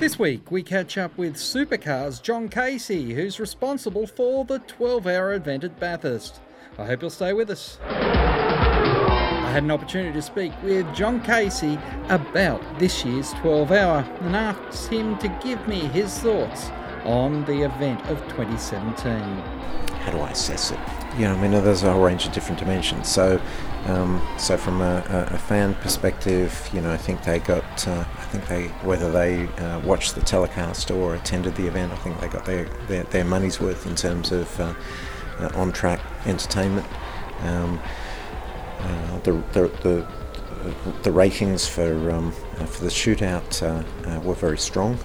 This week, we catch up with Supercars John Casey, who's responsible for the 12 hour event at Bathurst. I hope you'll stay with us. I had an opportunity to speak with John Casey about this year's 12 hour and asked him to give me his thoughts on the event of 2017. How do I assess it? Know, I mean, there's a whole range of different dimensions. So, um, so from a, a, fan perspective, you know, I think they got, uh, think they, whether they uh, watched the telecast or attended the event, I think they got their, their, their money's worth in terms of uh, uh on-track entertainment. Um, uh, the, the, the the ratings for um, uh, for the shootout uh, were very strong.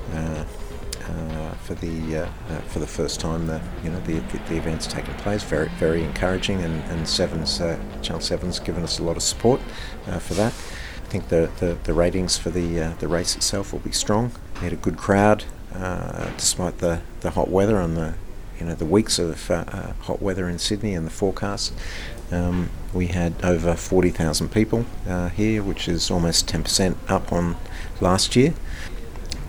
For the for the first time the you know the, the event's taken place. Very very encouraging, and, and Sevens Channel Seven's given us a lot of support for that. I think the, the, the ratings for the the race itself will be strong. We had a good crowd despite the, the hot weather and the you know the weeks of uh, uh, hot weather in Sydney and the forecast. Um, we had over 40,000 people uh, here, which is almost 10% up on last year.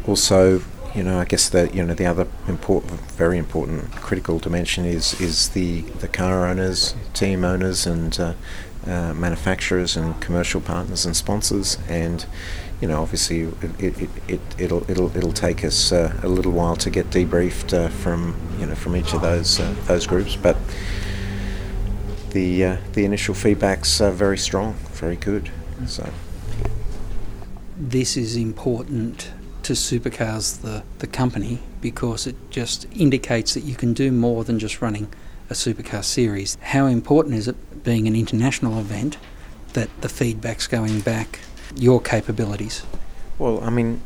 Also, you know, I guess that you know the other important, very important, critical dimension is is the the car owners, team owners, and uh, uh, manufacturers and commercial partners and sponsors, and you know, obviously it, it, it, it'll it'll it'll take us uh, a little while to get debriefed uh, from you know from each of those uh, those groups, but the uh, the initial feedback's are very strong, very good. So. This is important to Supercars, the, the company, because it just indicates that you can do more than just running a supercar series. How important is it, being an international event, that the feedback's going back your capabilities? Well, I mean,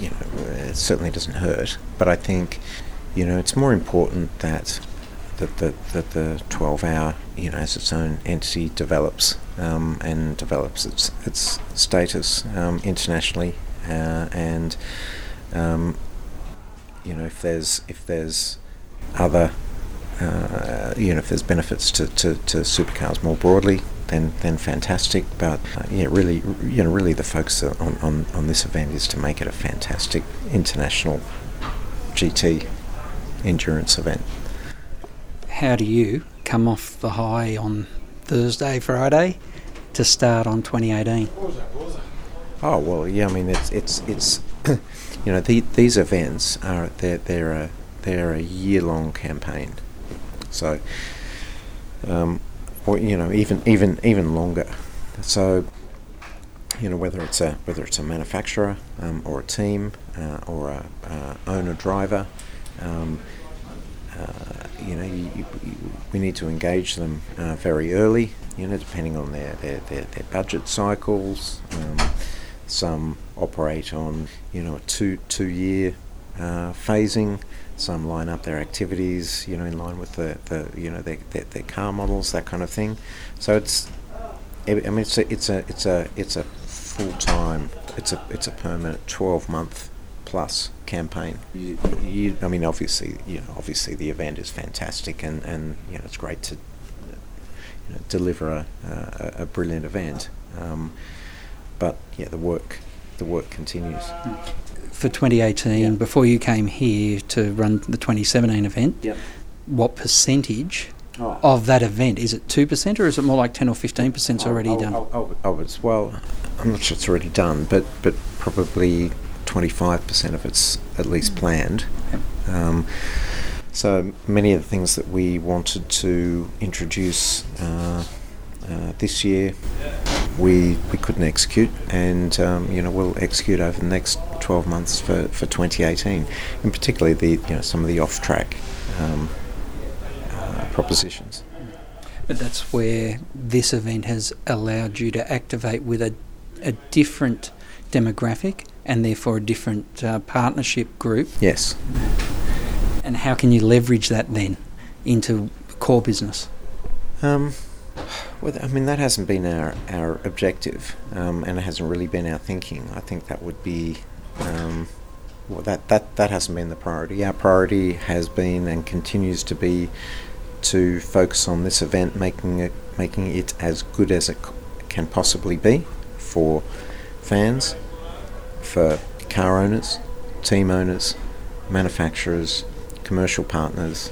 you know, it certainly doesn't hurt, but I think, you know, it's more important that that the, that the 12 hour, you know, as its own entity develops um, and develops its, its status um, internationally uh, and um, you know if there's if there's other uh, you know if there's benefits to, to, to, supercars more broadly then then fantastic. But uh, yeah really you know really the focus on, on, on this event is to make it a fantastic international GT endurance event. How do you come off the high on Thursday Friday to start on 2018 Oh well, yeah. I mean, it's it's it's you know the, these events are they're they're a they're a year long campaign, so um, or you know even even even longer. So you know whether it's a whether it's a manufacturer um, or a team uh, or a uh, owner driver. Um, uh, you know, you, you, we need to engage them uh, very early. You know, depending on their their, their, their budget cycles. Um, some operate on you know a two two year uh, phasing. Some line up their activities, you know, in line with the, the you know their, their, their car models, that kind of thing. So it's, I mean, it's a it's a it's a it's a full time, it's a it's a permanent twelve month plus campaign. You, you, I mean, obviously, you know, obviously the event is fantastic, and, and you know, it's great to you know, deliver a, a, a brilliant event. Um, but yeah, the work the work continues. For 2018, yeah. before you came here to run the 2017 event, what percentage oh. of that event is it two percent or is it more like 10 or 15 percent already oh, done? Oh, oh, it's well, I'm not sure it's already done, but but probably 25 percent of it's at least mm. planned. Um, so many of the things that we wanted to introduce uh, uh, this year we we couldn't execute, and um, you know we'll execute over the next 12 months for, for 2018, in particularly the you know some of the off track um, uh, propositions. But that's where this event has allowed you to activate with a, a different demographic and therefore a different uh, partnership group. Yes. And how can you leverage that then into core business? Um, well, I mean, that hasn't been our, our objective, um, and it hasn't really been our thinking. I think that would be, um, well, that, that, that hasn't been the priority. Our priority has been and continues to be to focus on this event, making it, making it as good as it can possibly be for fans, for car owners, team owners, manufacturers, commercial partners,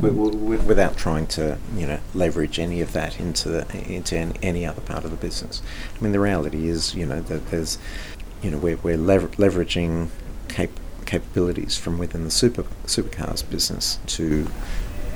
without trying to you know leverage any of that into the, into any other part of the business. I mean, the reality is you know that there's you know we're, we're lever- leveraging cap- capabilities from within the super supercars business to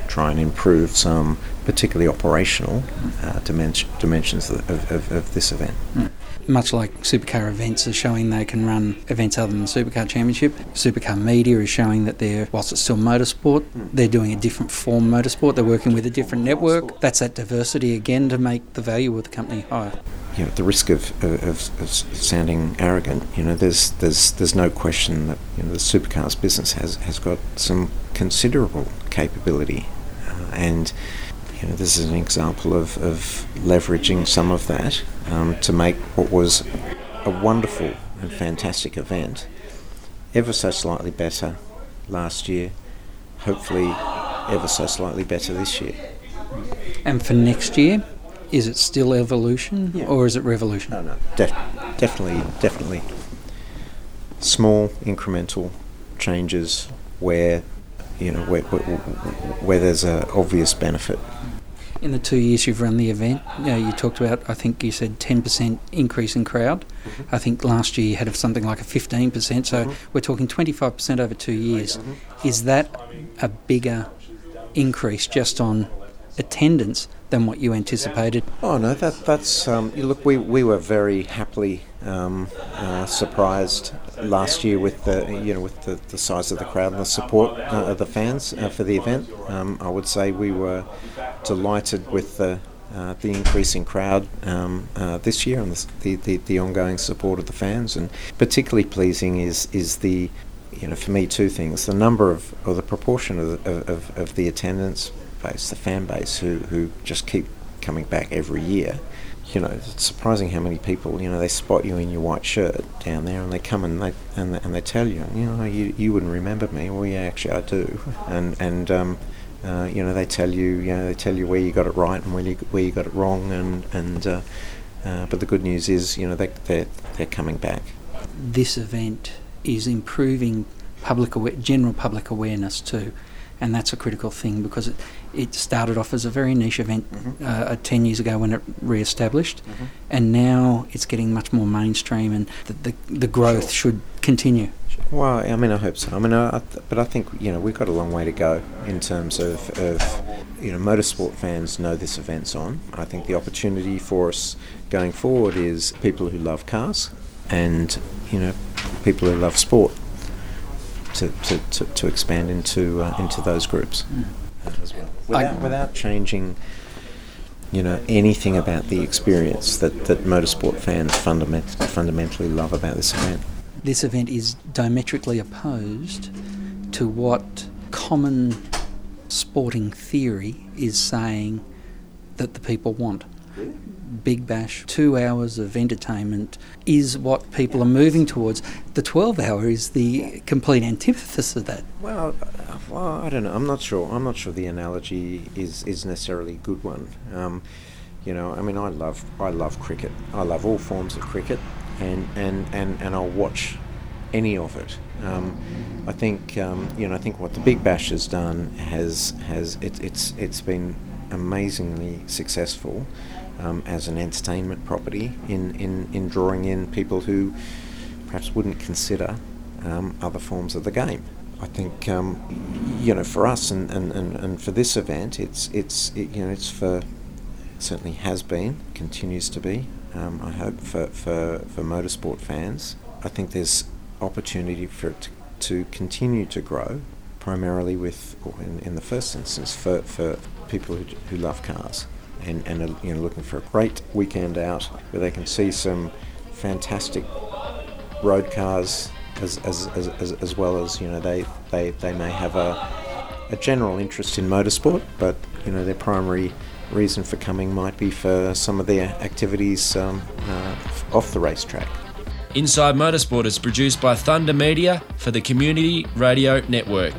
try and improve some particularly operational uh, dimension, dimensions of, of, of, this event. Mm. Much like supercar events are showing they can run events other than the supercar championship, supercar media is showing that they're, whilst it's still motorsport, they're doing a different form motorsport. They're working with a different network. That's that diversity again to make the value of the company higher you know, at the risk of, of, of, sounding arrogant, you know, there's there's there's no question that you know the supercars business has has got some considerable capability, uh, and you know, this is an example of, of leveraging some of that um, to make what was a wonderful and fantastic event ever so slightly better last year, hopefully ever so slightly better this year. And for next year, is it still evolution yeah. or is it revolution? No, no, definitely, definitely. Small incremental changes where you know where, where, where there's an obvious benefit. In the two years you've run the event, you, know, you talked about I think you said ten percent increase in crowd. Mm-hmm. I think last year you had something like a fifteen percent. So mm-hmm. we're talking twenty five percent over two years. Mm-hmm. Is that a bigger increase just on attendance than what you anticipated? Oh no, that that's um, look. We, we were very happily um, uh, surprised last year with the you know with the, the size of the crowd and the support uh, of the fans uh, for the event. Um, I would say we were delighted with the. Uh, the increasing crowd um, uh, this year and the, the, the ongoing support of the fans, and particularly pleasing is is the you know, for me, two things: the number of, or the proportion of, of, of the attendance base, the fan base, who, who just keep coming back every year. You know, it's surprising how many people, you know, they spot you in your white shirt down there and they come and they and and they tell you, you know, you, you wouldn't remember me. Well, yeah, actually, I do. And and um, uh, you know, they tell you, you know, they tell you where you got it right and where you where you got it wrong. And and uh, uh, but the good news is, you know, they they're they're coming back. This event is improving public general public awareness too and that's a critical thing because it, it started off as a very niche event mm-hmm. uh, 10 years ago when it re-established mm-hmm. and now it's getting much more mainstream and the, the, the growth sure. should continue well, I mean, I hope so. I mean, I, but I think you know we've got a long way to go in terms of, of you know motorsport fans know this event's on. I think the opportunity for us going forward is people who love cars and you know people who love sport to, to, to, to expand into uh, into those groups mm. as well, without, without changing you know anything about the experience that, that motorsport fans fundament, fundamentally love about this event. This event is diametrically opposed to what common sporting theory is saying that the people want. Big Bash, two hours of entertainment is what people are moving towards. The 12 hour is the complete antithesis of that. Well, well, I don't know. I'm not sure. I'm not sure the analogy is, is necessarily a good one. Um, you know, I mean, I love I love cricket. I love all forms of cricket, and and, and, and I'll watch any of it. Um, I think um, you know. I think what the Big Bash has done has has it, it's it's been amazingly successful um, as an entertainment property in, in, in drawing in people who perhaps wouldn't consider um, other forms of the game. I think um, you know for us and, and, and, and for this event, it's it's it, you know it's for certainly has been continues to be. Um, I hope for, for, for motorsport fans, I think there's opportunity for it to, to continue to grow, primarily with, in, in the first instance, for, for people who, who love cars and, and are you know, looking for a great weekend out where they can see some fantastic road cars as, as, as, as, as well as you know they, they, they may have a, a general interest in motorsport but you know their primary reason for coming might be for some of their activities um, uh, off the racetrack. Inside Motorsport is produced by Thunder Media for the Community Radio Network.